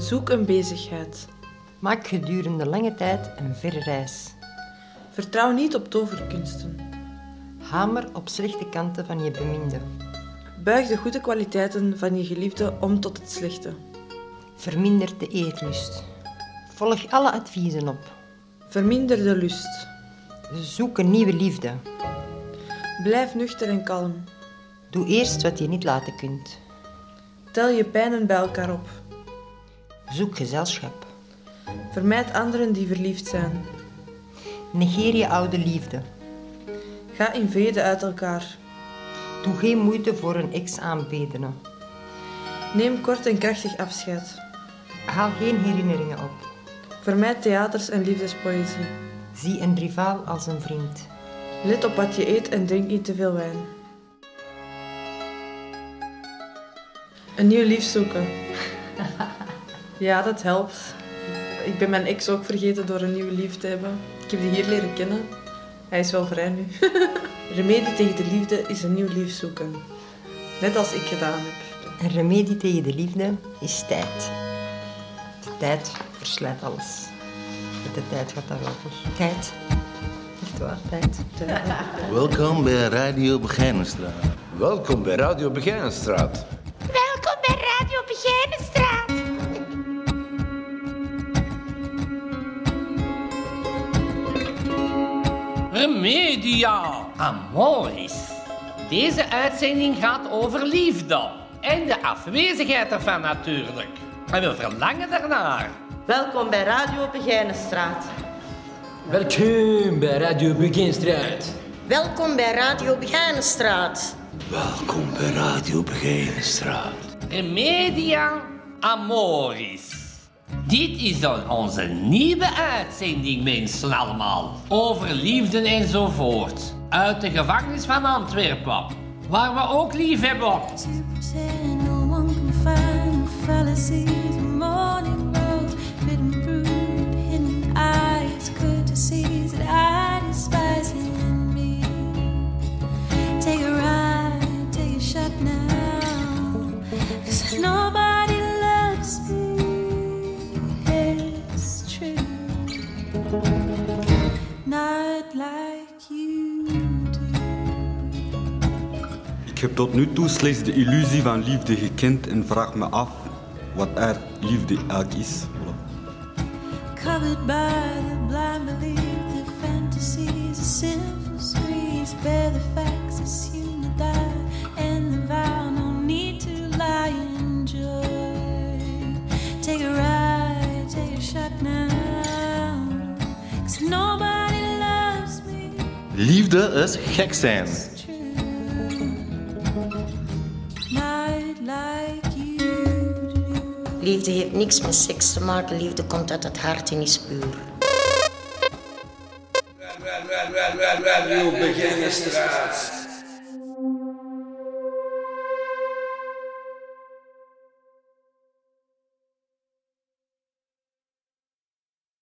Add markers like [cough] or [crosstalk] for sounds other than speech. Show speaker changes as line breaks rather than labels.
Zoek een bezigheid.
Maak gedurende lange tijd een verre reis.
Vertrouw niet op toverkunsten.
Hamer op slechte kanten van je beminde.
Buig de goede kwaliteiten van je geliefde om tot het slechte.
Verminder de eerlust. Volg alle adviezen op.
Verminder de lust.
Zoek een nieuwe liefde.
Blijf nuchter en kalm.
Doe eerst wat je niet laten kunt.
Tel je pijnen bij elkaar op.
Zoek gezelschap.
Vermijd anderen die verliefd zijn.
Negeer je oude liefde.
Ga in vrede uit elkaar.
Doe geen moeite voor een ex-aanbedene.
Neem kort en krachtig afscheid.
Haal geen herinneringen op.
Vermijd theaters en liefdespoëzie.
Zie een rivaal als een vriend.
Let op wat je eet en drink niet te veel wijn. Een nieuw lief zoeken. Ja, dat helpt. Ik ben mijn ex ook vergeten door een nieuw lief te hebben. Ik heb die hier leren kennen. Hij is wel vrij nu. [laughs] Remedie tegen de liefde is een nieuw lief zoeken. Net als ik gedaan heb.
Een remedie tegen de liefde is tijd. De tijd verslijt alles. Met de tijd gaat dat wel. Tijd. Echt waar, tijd.
Welkom bij Radio Begijnenstraat.
Welkom bij Radio Begijnenstraat.
Remedia Amoris. Deze uitzending gaat over liefde. En de afwezigheid ervan natuurlijk. En we verlangen daarnaar.
Welkom bij Radio Begijnenstraat.
Welkom bij Radio Beginstraat.
Welkom bij Radio Begijnenstraat.
Welkom bij Radio Begijnenstraat.
Remedia Amoris. Dit is dan onze nieuwe uitzending, mensen allemaal. Over liefde enzovoort. Uit de gevangenis van Antwerpen. Waar we ook lief hebben.
Ik heb tot nu toe slechts de illusie van liefde gekend en vraag me af wat er liefde eigenlijk is.
covered by the blind belief that fantasies are sinful screens bear the facts assume to die and the vow no need to lie enjoy take a ride take a shot now cause nobody loves me
Liefde is gek zijn.
Liefde heeft niks met seks te maken. Liefde komt uit het hart en is puur.
Radio Begijnenstraat.